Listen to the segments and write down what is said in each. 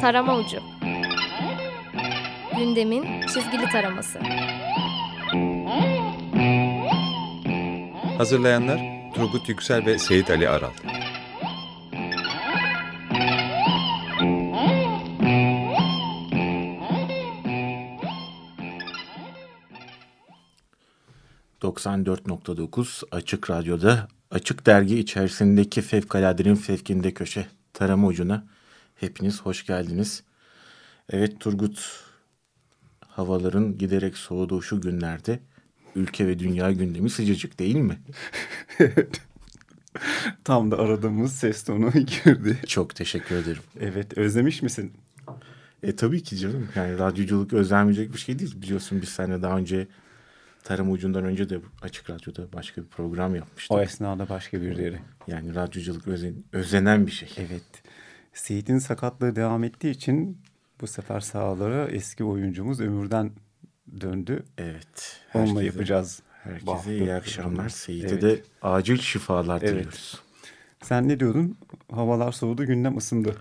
Tarama Ucu. Gündemin çizgili taraması. Hazırlayanlar Turgut Yüksel ve Seyit Ali Aral. ...94.9 Açık Radyo'da Açık Dergi içerisindeki Fevkaladenin Fevkinde Köşe tarama ucuna hepiniz hoş geldiniz. Evet Turgut, havaların giderek soğuduğu şu günlerde ülke ve dünya gündemi sıcacık değil mi? evet. Tam da aradığımız ses tonu girdi. Çok teşekkür ederim. Evet özlemiş misin? E tabii ki canım. Yani radyoculuk özlenmeyecek bir şey değil. Biliyorsun biz seninle daha önce tarım ucundan önce de Açık Radyo'da başka bir program yapmıştık. O esnada başka bir yere. Yani radyoculuk özen, özlenen bir şey. Evet. Seyit'in sakatlığı devam ettiği için bu sefer sahalara eski oyuncumuz Ömür'den döndü. Evet. Onunla herkese, yapacağız. Herkese iyi akşamlar. Seyit'e evet. de acil şifalar evet. diliyoruz. Sen ne diyordun? Havalar soğudu, gündem ısındı.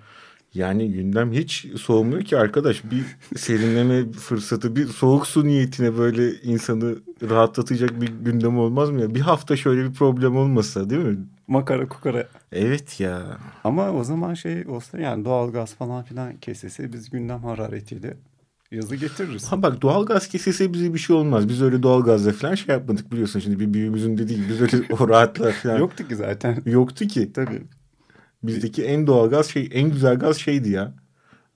Yani gündem hiç soğumuyor ki arkadaş. Bir serinleme fırsatı, bir soğuk su niyetine böyle insanı rahatlatacak bir gündem olmaz mı ya? Bir hafta şöyle bir problem olmasa değil mi? Makara kukara. Evet ya. Ama o zaman şey olsa yani doğalgaz falan filan kesilse biz gündem hararetiyle yazı getiririz. Ha bak doğalgaz kesilse bize bir şey olmaz. Biz öyle doğalgazla falan şey yapmadık biliyorsun şimdi bir büyüğümüzün dediği gibi biz öyle o rahatla falan. Yoktu ki zaten. Yoktu ki. Tabii. Bizdeki en doğal gaz şey en güzel gaz şeydi ya.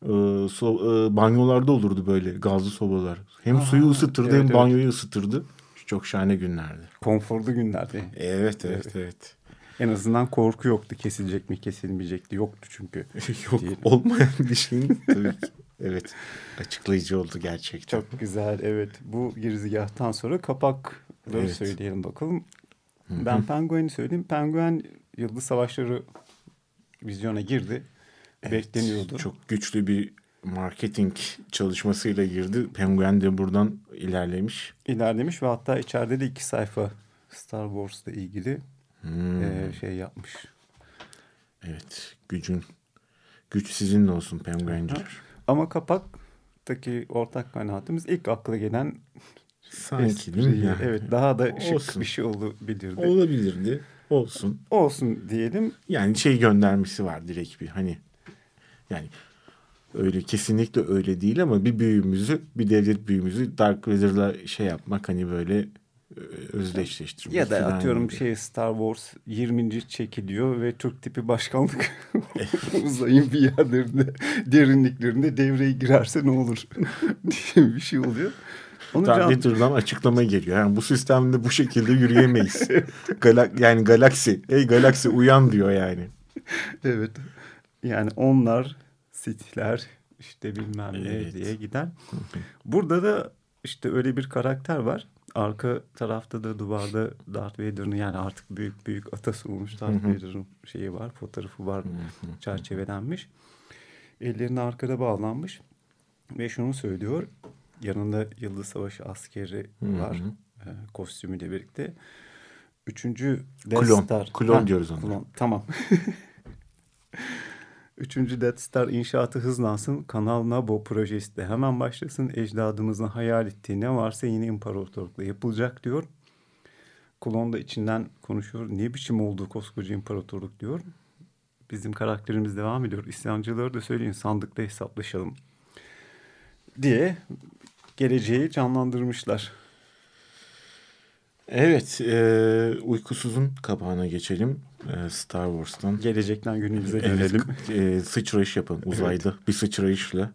Ee, so, e, banyolarda olurdu böyle gazlı sobalar. Hem Aa, suyu ısıtırdı evet, hem evet. banyoyu ısıtırdı. Çok şahane günlerdi. Konforlu günlerdi. Evet evet evet. evet. En azından korku yoktu kesilecek mi kesilmeyecekti yoktu çünkü. Yok diyelim. olmayan bir şeyin tabii ki. Evet açıklayıcı oldu gerçekten. Çok güzel evet bu girizgahtan sonra kapakları evet. söyleyelim bakalım. Hı-hı. Ben Penguen'i söyleyeyim. Penguen Yıldız Savaşları vizyona girdi. Evet, Bekleniyordu. Çok güçlü bir marketing çalışmasıyla girdi. Penguin de buradan ilerlemiş. İlerlemiş ve hatta içeride de iki sayfa Star Wars'la ilgili hmm. e, şey yapmış. Evet gücün güç sizinle olsun penguenciler. Ama kapaktaki ortak kanaatimiz ilk akla gelen Sanki değil mi? Yani? Evet daha da şık olsun. bir şey olabilirdi. Olabilirdi. Olsun. Olsun diyelim. Yani şey göndermesi var direkt bir hani yani öyle kesinlikle öyle değil ama bir büyüğümüzü bir devlet büyüğümüzü Dark Vader'la şey yapmak hani böyle e, özdeşleştirmek. Ya da atıyorum gibi. şey Star Wars 20. çekiliyor ve Türk tipi başkanlık uzayın bir yerlerinde derinliklerinde devreye girerse ne olur diye bir şey oluyor. Onu can... açıklama geliyor. Yani bu sistemde bu şekilde yürüyemeyiz. Gala yani galaksi, ey galaksi uyan diyor yani. evet. Yani onlar, Sith'ler işte bilmem evet. ne diye gider. Burada da işte öyle bir karakter var. Arka tarafta da duvarda Darth Vader'ın yani artık büyük büyük atası olmuş Darth Vader'ın şeyi var, fotoğrafı var çerçevelenmiş. Ellerini arkada bağlanmış ve şunu söylüyor. Yanında Yıldız Savaşı askeri var. E, kostümüyle birlikte. Üçüncü Death klon. Star. Klon ha, diyoruz ona. Klon. Tamam. Üçüncü Death Star inşaatı hızlansın. Kanal Nabo projesi de hemen başlasın. Ecdadımızın hayal ettiği ne varsa yeni imparatorlukla yapılacak diyor. Klon da içinden konuşuyor. Ne biçim oldu koskoca imparatorluk diyor. Bizim karakterimiz devam ediyor. İsyancıları da söyleyin sandıkta hesaplaşalım diye geleceği canlandırmışlar. Evet, e, uykusuzun kapağına geçelim. E, Star Wars'tan. Gelecekten günümüze dönelim. Evet, e, sıçrayış yapın uzayda evet. bir sıçrayışla.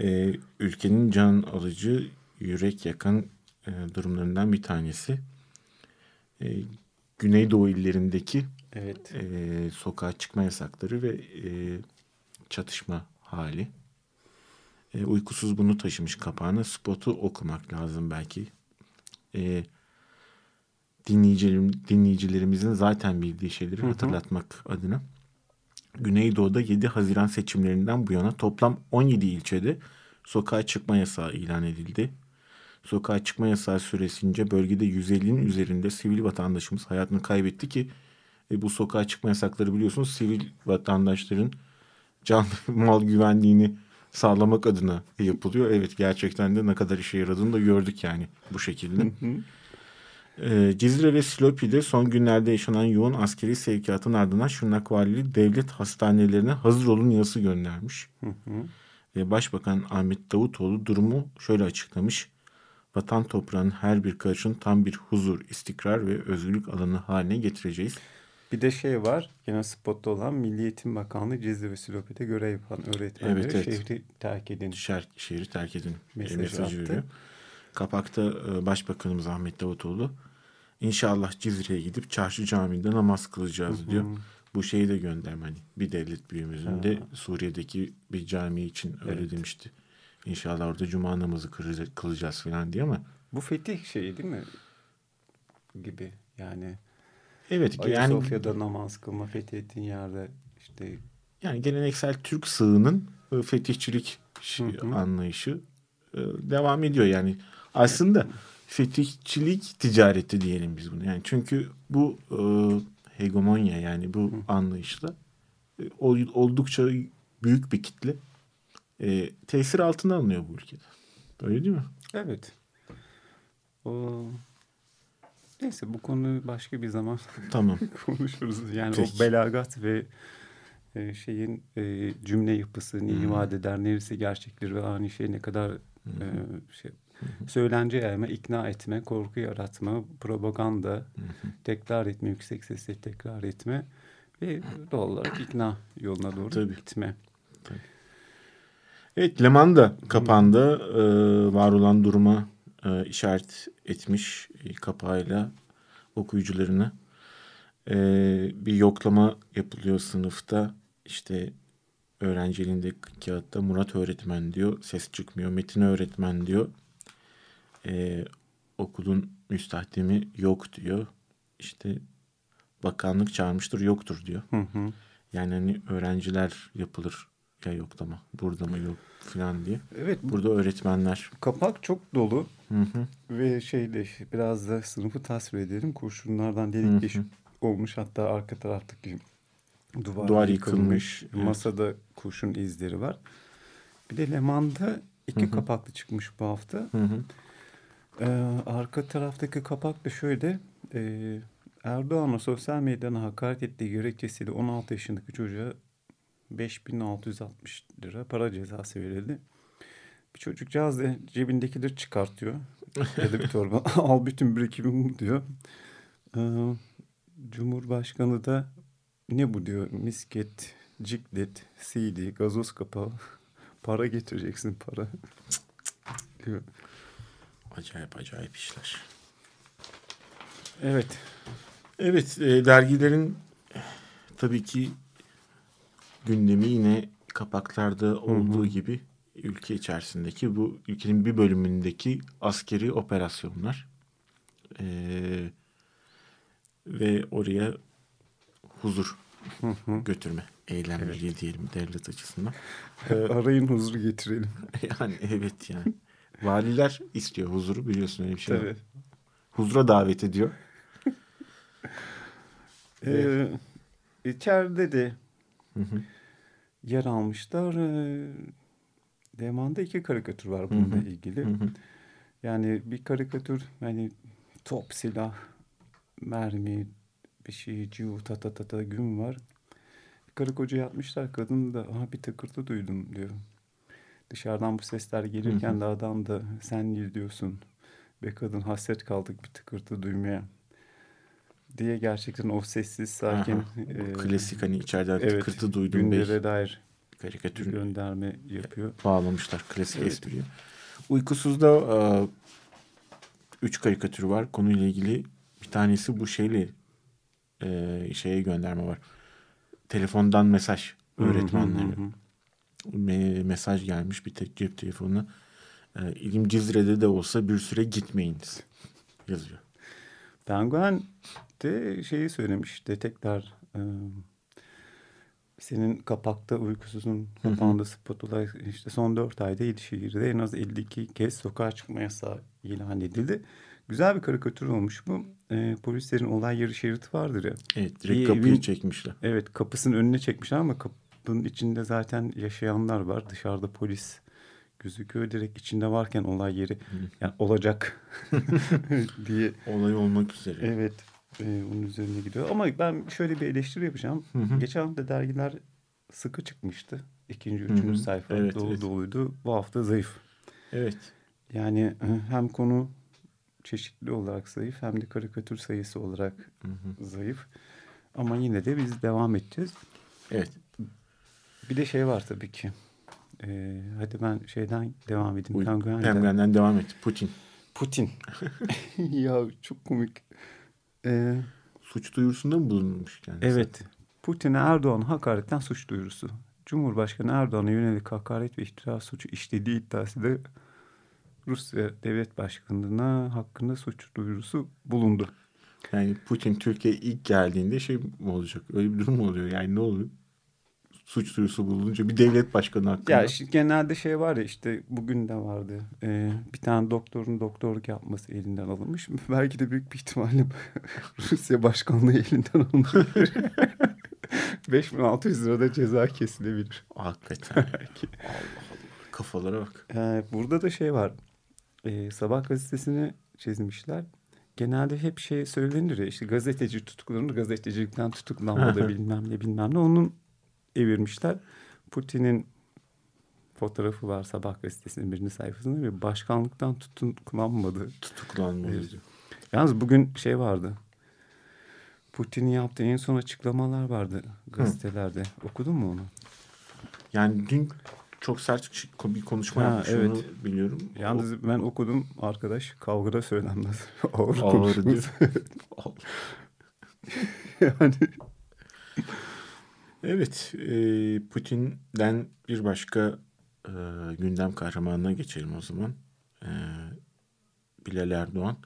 E, ülkenin can alıcı, yürek yakan e, durumlarından bir tanesi. E, Güneydoğu illerindeki evet. e, sokağa çıkma yasakları ve e, çatışma hali. E, uykusuz bunu taşımış kapağına. Spotu okumak lazım belki. E, dinleyicilerim, dinleyicilerimizin zaten bildiği şeyleri hı hı. hatırlatmak adına. Güneydoğu'da 7 Haziran seçimlerinden bu yana toplam 17 ilçede sokağa çıkma yasağı ilan edildi. Sokağa çıkma yasağı süresince bölgede 150'nin üzerinde sivil vatandaşımız hayatını kaybetti ki e, bu sokağa çıkma yasakları biliyorsunuz sivil vatandaşların can mal güvenliğini sağlamak adına yapılıyor. Evet gerçekten de ne kadar işe yaradığını da gördük yani bu şekilde. Ee, Cizre ve Silopi'de son günlerde yaşanan yoğun askeri sevkiyatın ardından Şırnak Valiliği devlet hastanelerine hazır olun yazısı göndermiş. Ve Başbakan Ahmet Davutoğlu durumu şöyle açıklamış. Vatan toprağının her bir karışın tam bir huzur, istikrar ve özgürlük alanı haline getireceğiz. Bir de şey var yine spotta olan Milli Eğitim Bakanlığı Cizre ve Silopi'de görev yapan öğretmenlere Evet, evet. şehri terk edin. Şer, şehri terk edin Mesajı mesajı, veriyor. Kapakta e, Başbakanımız Ahmet Davutoğlu İnşallah Cizre'ye gidip çarşı camiinde namaz kılacağız diyor. Bu şeyi de gönderme hani bir devlet büyüğümüzün de Suriye'deki bir cami için öyle Evet. demişti. İnşallah orada cuma namazı kılacağız, falan diye ama Bu fetih şeyi değil mi? Gibi yani. evet yani Ayasofya'da namaz kılma fethettiğin yerde işte yani geleneksel Türk sığının e, fetihçilik şi- Hı hı. anlayışı e, devam ediyor yani. Aslında fetihçilik ticareti diyelim biz bunu. Yani çünkü bu e, hegemonya yani bu anlayışla e, ol- oldukça büyük bir kitle e, tesir altına alınıyor bu ülkede. Öyle değil mi? evet. O Neyse bu konuyu başka bir zaman Tamam. konuşuruz. Yani Peki. o belagat ve e, şeyin e, cümle yapısı ne ifade eder, neresi gerçektir ve ani şey ne kadar e, şey söylence yayma, ikna etme, korku yaratma, propaganda, tekrar etme, yüksek sesle tekrar etme ve doğal olarak ikna yoluna doğru Tabii. gitme. Evet Leman da kapandı. Ee, var olan duruma e, işaret etmiş e, kapağıyla okuyucularını. Ee, bir yoklama yapılıyor sınıfta. İşte öğrenci elinde kağıtta Murat öğretmen diyor. Ses çıkmıyor. Metin öğretmen diyor. Ee, okulun müstahdemi yok diyor. İşte bakanlık çağırmıştır yoktur diyor. Hı hı. Yani hani öğrenciler yapılır ya yoklama. Burada mı yok falan diye. Evet bu Burada öğretmenler. kapak çok dolu Hı hı. ve şeyde biraz da sınıfı tasvir edelim. Kurşunlardan delik deşik olmuş hatta arka taraftaki duvar, Duvar yıkılmış. yıkılmış, evet. Masada kurşun izleri var. Bir de Leman'da iki kapaklı çıkmış bu hafta. Hı hı. Ee, arka taraftaki kapak da şöyle. E, Erdoğan'a sosyal medyadan hakaret ettiği gerekçesiyle 16 yaşındaki çocuğa 5660 lira para cezası verildi. Bir çocukcağız da cebindekileri çıkartıyor. ya da bir torba al bütün birikimimi diyor. Ee, Cumhurbaşkanı da ne bu diyor misket, ciklet, CD, gazoz kapağı para getireceksin para diyor. Acayip acayip işler. Evet. Evet e, dergilerin tabii ki gündemi yine kapaklarda olduğu gibi ülke içerisindeki bu ülkenin bir bölümündeki askeri operasyonlar. Ee, ve oraya huzur götürme eylemleri diyelim devlet açısından. Arayın huzur getirelim. Yani evet yani. Valiler istiyor huzuru biliyorsun öyle bir şey. var. Tabii. Huzura davet ediyor. Ee, içeride de yer almışlar. Ee, Leman'da iki karikatür var bununla ilgili. Yani bir karikatür yani top, silah, mermi, bir şey, ciu, ta ta ta ta gün var. Bir karı koca yatmışlar. Kadın da aha bir tıkırtı duydum diyor. Dışarıdan bu sesler gelirken de adam da sen ne diyorsun? Be kadın hasret kaldık bir tıkırtı duymaya. Diye gerçekten o sessiz sakin. Aha, e, Klasik hani içeriden evet, tıkırtı duydum bey Gündere dair bir karikatürünü gönderme yapıyor. bağlamışlar klasik Evet. espriyi. Uykusuzda e, üç karikatür var konuyla ilgili. Bir tanesi bu şeyle e, şeye gönderme var. Telefondan mesaj öğretmenlerine. Hı hı hı. Me- mesaj gelmiş bir tek cep telefonuna. E, İlim Cizre'de de olsa bir süre gitmeyiniz yazıyor. Penguen de şeyi söylemiş de tekrar e, senin kapakta uykusuzun kapağında spotula işte son 4 ayda Yedişehir'de en az 52 kez sokağa çıkma yasağı ilan edildi. Güzel bir karikatür olmuş bu. E, polislerin olay yeri şeridi vardır ya. Evet direkt kapıyı evin- çekmişler. Evet kapısının önüne çekmişler ama kap- bunun içinde zaten yaşayanlar var. Dışarıda polis gözüküyor. Direkt içinde varken olay yeri yani olacak diye. Olay olmak üzere. Evet. E, onun üzerine gidiyor. Ama ben şöyle bir eleştiri yapacağım. Hı hı. Geçen hafta dergiler sıkı çıkmıştı. İkinci, üçüncü hı. sayfa Evet, dolu evet. doluydu. Bu hafta zayıf. Evet. Yani hem konu çeşitli olarak zayıf hem de karikatür sayısı olarak Hı hı. zayıf. Ama yine de biz devam edeceğiz. Evet. Bir de şey var tabii ki. Ee, hadi ben şeyden devam edeyim. Penguen'den devam et. Putin. Putin. ya çok komik. Ee, Suç duyurusunda mı bulunmuş kendisi? evet. Putin'e Erdoğan hakaretten suç duyurusu. Cumhurbaşkanı Erdoğan'a yönelik hakaret ve iftira suçu işlediği iddiası da Rusya Devlet Başkanlığı'na hakkında suç duyurusu bulundu. Yani Putin Türkiye'ye ilk geldiğinde şey mi olacak? Öyle bir durum mu oluyor? Yani ne oluyor? Suç duyurusu bulununca bir devlet başkanı hakkında. Ya işte genelde şey var ya işte bugün de vardı. Ee, bir tane doktorun doktorluk yapması elinden alınmış. Belki de büyük bir ihtimalle Rusya başkanlığı elinden alınabilir. 5600 lirada ceza kesilebilir. Hakikaten. Allah Allah. Kafalara bak. Ee, burada da şey var. Ee, Sabah gazetesini çizmişler. Genelde hep şey söylenir ya işte gazeteci tutuklanır, gazetecilikten tutuklanmadı bilmem ne bilmem ne. Onun evirmişler. Putin'in fotoğrafı var Sabah gazetesinin birinci sayfasında ve başkanlıktan tutuklanmadı. Tutuklanmalı Evet. Yalnız bugün şey vardı. Putin'in yaptığı en son açıklamalar vardı gazetelerde. Okudun mu onu? Yani dün çok sert bir konuşma Ha, yapmış. evet. Onu biliyorum. Yalnız ben okudum arkadaş kavgada söylenmez. Ağır Ağır konuşmaz. yani Evet, e, Putin'den bir başka e, gündem kahramanına geçelim o zaman. E, Bilal Erdoğan.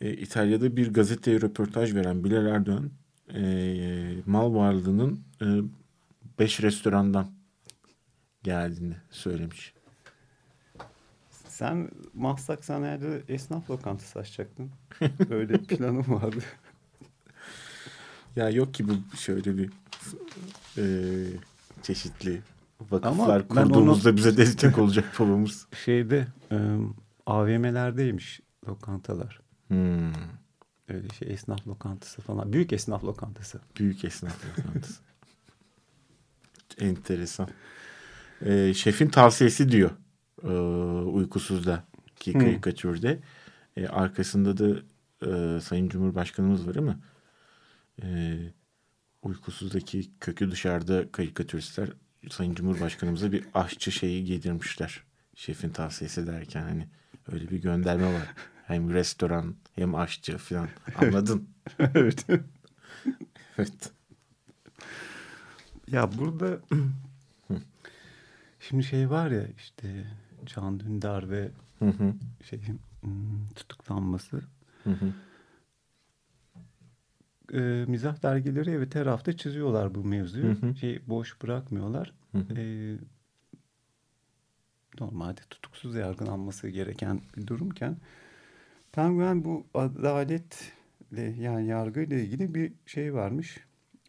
E, İtalya'da bir gazeteye röportaj veren Bilal Erdoğan, e, mal varlığının e, beş restorandan geldiğini söylemiş. sen Maslak Sanayi'de esnaf lokantası açacaktın. Böyle planım vardı. Ya yok ki bu şöyle bir e, çeşitli Ama vakıflar ben kurduğumuzda bize destek olacak babamız. Şeyde e, AVM'lerdeymiş lokantalar. Hmm. Öyle şey esnaf lokantası falan. Büyük esnaf lokantası. Büyük esnaf lokantası. Enteresan. Ee, şefin tavsiyesi diyor ee, uykusuzda ki Hmm. karikatürde. Ee, arkasında da e, Sayın Cumhurbaşkanımız var ama e, uykusuzdaki kökü dışarıda karikatüristler Sayın Cumhurbaşkanımıza bir aşçı şeyi giydirmişler. Şefin tavsiyesi derken hani öyle bir gönderme var. Hem restoran hem aşçı falan. Anladın? evet. evet. Ya burada şimdi şey var ya işte Can Dündar ve şey tutuklanması. Hı hı. E, mizah dergileri evet her hafta çiziyorlar bu mevzuyu. Hı hı. Şey boş bırakmıyorlar. Hı hı. E, normalde tutuksuz yargılanması gereken bir durumken Penguen bu adaletle yani yargıyla ilgili bir şey varmış.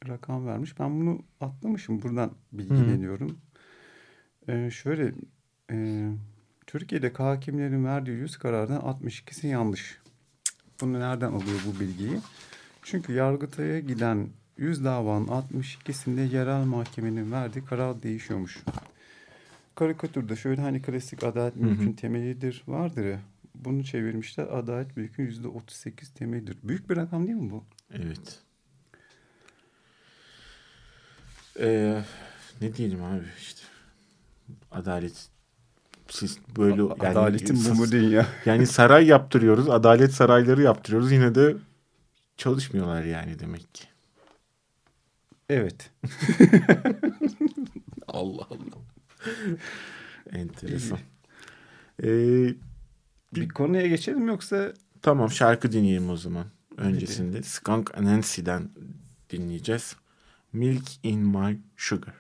Rakam vermiş. Ben bunu atlamışım. Buradan bilgileniyorum. E, şöyle e, Türkiye'de hakimlerin verdiği 100 karardan 62'si yanlış. Bunu nereden alıyor bu bilgiyi? Çünkü Yargıtay'a giden 100 davanın 62'sinde yerel mahkemenin verdiği karar değişiyormuş. Karikatürde şöyle hani klasik adalet hı. mülkün temelidir vardır ya. Bunu çevirmişler adalet mülkün %38 temelidir. Büyük bir rakam değil mi bu? Evet. Ee, ne diyelim abi işte. Adalet siz böyle yani, Adaletin bu mu dünya? Yani saray yaptırıyoruz. Adalet sarayları yaptırıyoruz. Yine de çalışmıyorlar yani demek ki. Evet. Allah Allah. Enteresan. Ee, Bir konuya geçelim yoksa tamam şarkı dinleyelim o zaman. Öncesinde Skunk Anansi'den dinleyeceğiz. Milk in my sugar,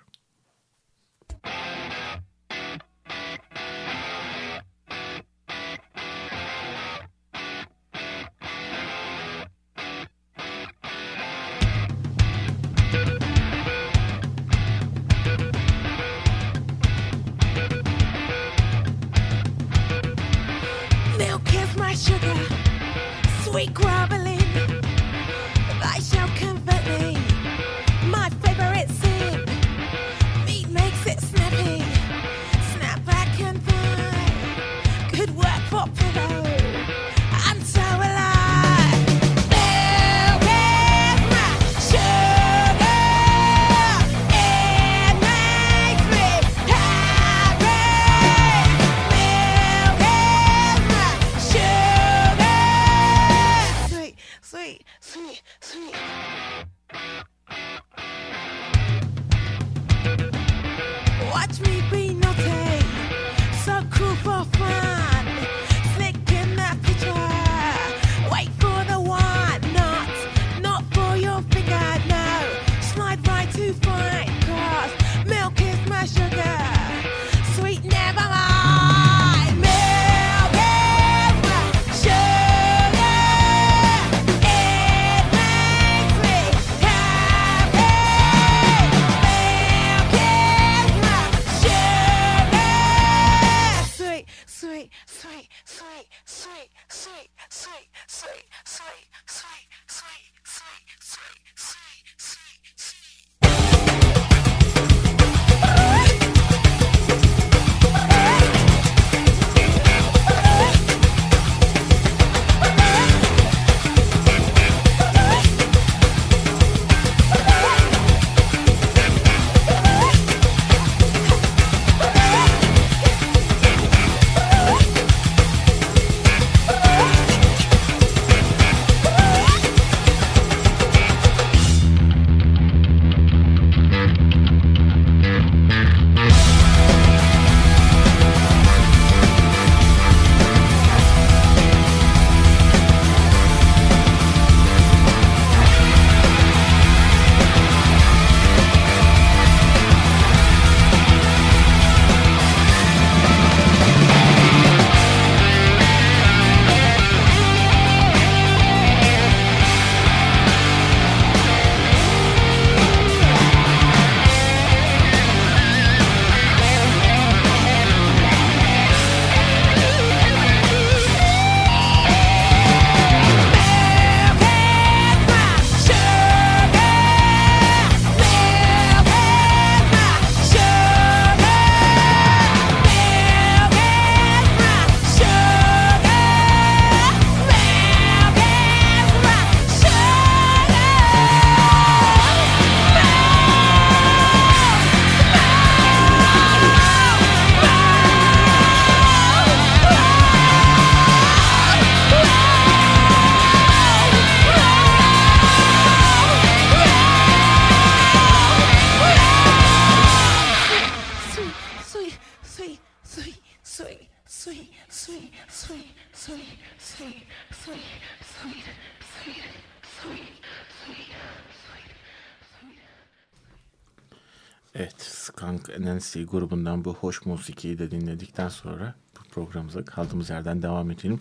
Evet, Skunk Nancy grubundan bu hoş musikiyi de dinledikten sonra bu programımıza kaldığımız yerden devam edelim.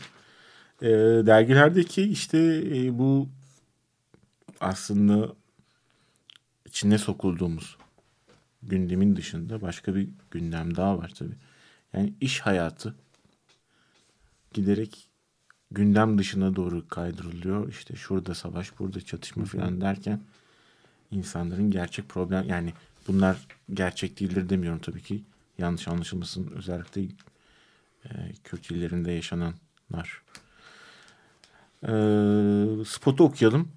Ee, dergilerdeki işte e, bu aslında içine sokulduğumuz gündemin dışında başka bir gündem daha var tabii. Yani iş hayatı giderek gündem dışına doğru kaydırılıyor. İşte şurada savaş, burada çatışma falan derken insanların gerçek problem yani bunlar gerçek değildir demiyorum tabii ki. Yanlış anlaşılmasın. Özellikle e, Kürt illerinde yaşananlar. E, spotu okuyalım.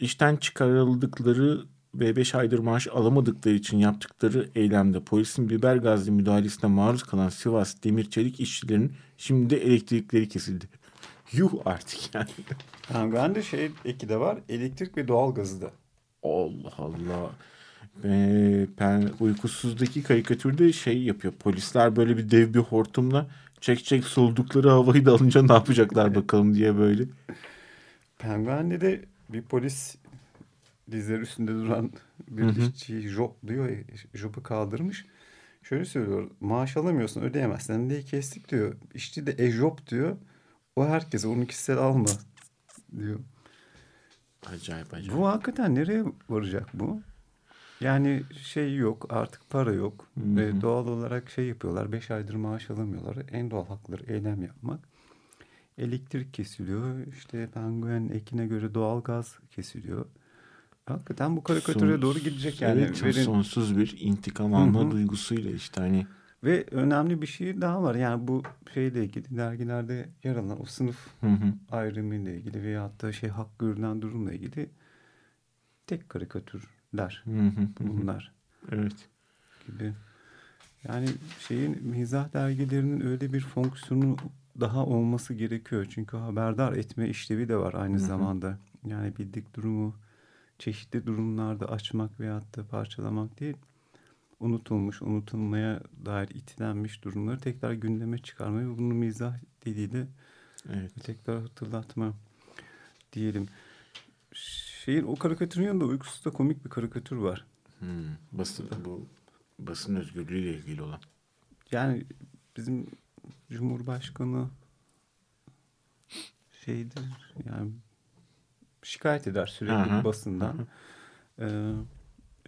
İşten çıkarıldıkları ve 5 aydır maaş alamadıkları için yaptıkları eylemde polisin biber gazlı müdahalesine maruz kalan Sivas demir çelik işçilerinin şimdi de elektrikleri kesildi. Yuh artık yani. Ha, ben de şey eki de var. Elektrik ve doğalgazı da. Allah Allah. Ee, ben uykusuzdaki karikatürde şey yapıyor. Polisler böyle bir dev bir hortumla çek çek soldukları havayı da alınca ne yapacaklar bakalım diye böyle. Penguen'de de bir polis dizleri üstünde duran bir işçiyi job diyor. Job'u kaldırmış. Şöyle söylüyor. Maaş alamıyorsun ödeyemezsen diye kestik diyor. İşçi de e-job diyor. O herkese onu kişisel alma diyor. Acayip acayip. Bu hakikaten nereye varacak bu? Yani şey yok artık para yok. Ve doğal olarak şey yapıyorlar. Beş aydır maaş alamıyorlar. En doğal hakları eylem yapmak. elektrik kesiliyor. İşte penguen ekine göre doğal gaz kesiliyor. Hakikaten bu karikatüre Son- doğru gidecek yani. Evet, Verin- sonsuz bir intikam alma Hı hı. duygusuyla işte hani Ve önemli bir şey daha var. Yani bu şeyle ilgili dergilerde yer alan o sınıf hı hı, ayrımıyla ilgili veyahut da şey hak görülen durumla ilgili tek karikatürler hı. bunlar evet. gibi. Yani şeyin mizah dergilerinin öyle bir fonksiyonu daha olması gerekiyor. Çünkü haberdar etme işlevi de var aynı zamanda. Yani bildik durumu çeşitli durumlarda açmak veyahut da parçalamak değil, unutulmuş, unutulmaya dair itilenmiş durumları tekrar gündeme çıkarma ve bunu mizah diliyle Evet. tekrar hatırlatma diyelim. Şeyin o karikatürün yanında uykusuzda komik bir karikatür var. Hmm, basın bu basın özgürlüğüyle ilgili olan. Yani bizim Cumhurbaşkanı şeydir yani şikayet eder sürekli hı. basından. Ee,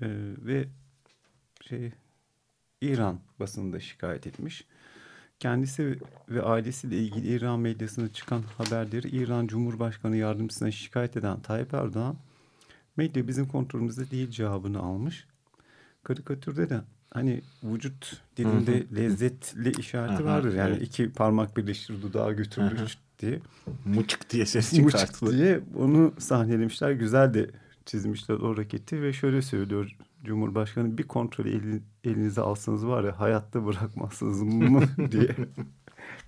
e, ve şey İran basınında şikayet etmiş. Kendisi ve ailesiyle ilgili İran medyasına çıkan haberleri İran Cumhurbaşkanı yardımcısına şikayet eden Tayyip Erdoğan medya bizim kontrolümüzde değil cevabını almış. Karikatürde de hani vücut dilinde lezzetli işareti Aha, vardır. Yani evet. iki parmak birleştir dudağa götürülür Aha. diye. Muçık diye ses Mıçık çıkartılır. diye onu sahnelemişler. Güzel de çizmişler o hareketi ve şöyle söylüyor Cumhurbaşkanı bir kontrolü eli- elinize alsanız var ya hayatta bırakmazsınız mı diye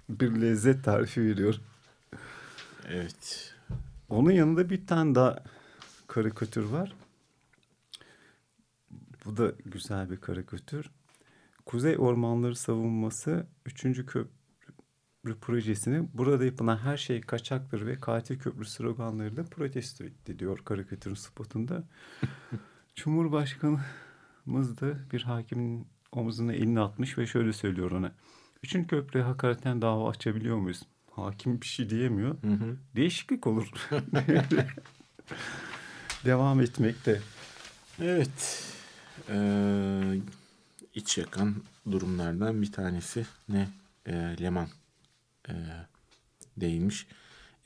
bir lezzet tarifi veriyor. Evet. Onun yanında bir tane daha karikatür var. Bu da güzel bir karikatür. Kuzey Ormanları Savunması 3. Köprü projesini burada yapılan her şey kaçaktır ve katil köprü sloganlarıyla protesto etti diyor karikatürün spotunda. Cumhurbaşkanımız da bir hakimin omzuna elini atmış ve şöyle söylüyor ona. Üçüncü köprüye hakareten dava açabiliyor muyuz? Hakim bir şey diyemiyor. Hı hı. Değişiklik olur. Devam etmekte. Evet. Ee, iç yakan durumlardan bir tanesi ne? Ee, Leman ee, değilmiş.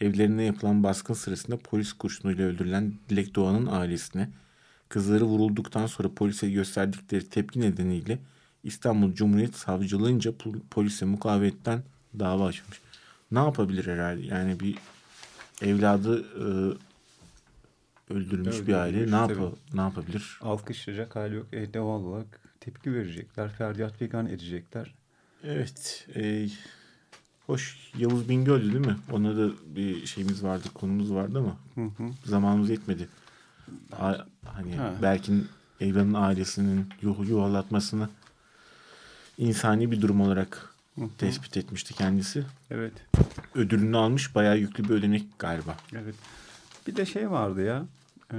Evlerine yapılan baskın sırasında polis kurşunuyla öldürülen Dilek Doğan'ın ailesine kızları vurulduktan sonra polise gösterdikleri tepki nedeniyle İstanbul Cumhuriyet Savcılığınca pol- polise mukavemetten dava açmış. Ne yapabilir herhalde? Yani bir evladı e, öldürülmüş bir aile ne, yap ne yapabilir? Alkışlayacak hali yok. E, doğal olarak tepki verecekler. Feryat figan edecekler. Evet. e, hoş Yavuz Bingöl'dü değil mi? Ona da bir şeyimiz vardı, konumuz vardı ama Hı hı. zamanımız yetmedi. A- hani Ha. Berk'in evlanın ailesinin yuh yuvalatmasını insani bir durum olarak Hı hı. tespit etmişti kendisi. Evet. Ödülünü almış. Bayağı yüklü bir ödenek galiba. Evet. Bir de şey vardı ya. e,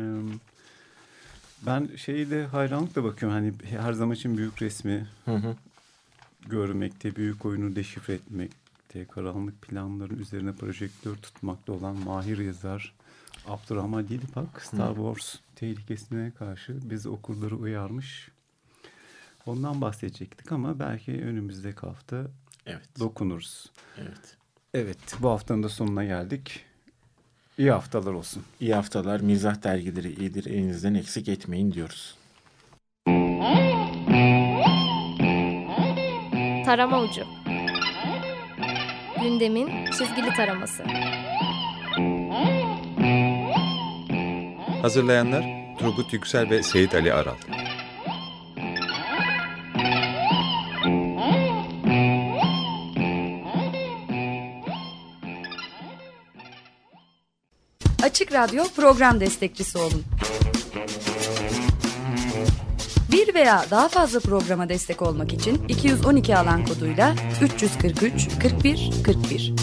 ben şeyi de hayranlıkla bakıyorum. Hani her zaman için büyük resmi Hı hı. görmekte, büyük oyunu deşifre etmekte, karanlık planların üzerine projektör tutmakta olan mahir yazar Abdurrahman Dilipak Star Wars tehlikesine karşı biz okurları uyarmış. Ondan bahsedecektik ama belki önümüzdeki hafta Evet. dokunuruz. Evet. Evet, bu haftanın da sonuna geldik. İyi haftalar olsun. İyi haftalar. Mizah dergileri iyidir. Elinizden eksik etmeyin diyoruz. Tarama ucu. Gündemin çizgili taraması. Hazırlayanlar Turgut Yüksel ve Seyit Ali Aral. Açık Radyo program destekçisi olun. Bir veya daha fazla programa destek olmak için 212 alan koduyla 343 41 41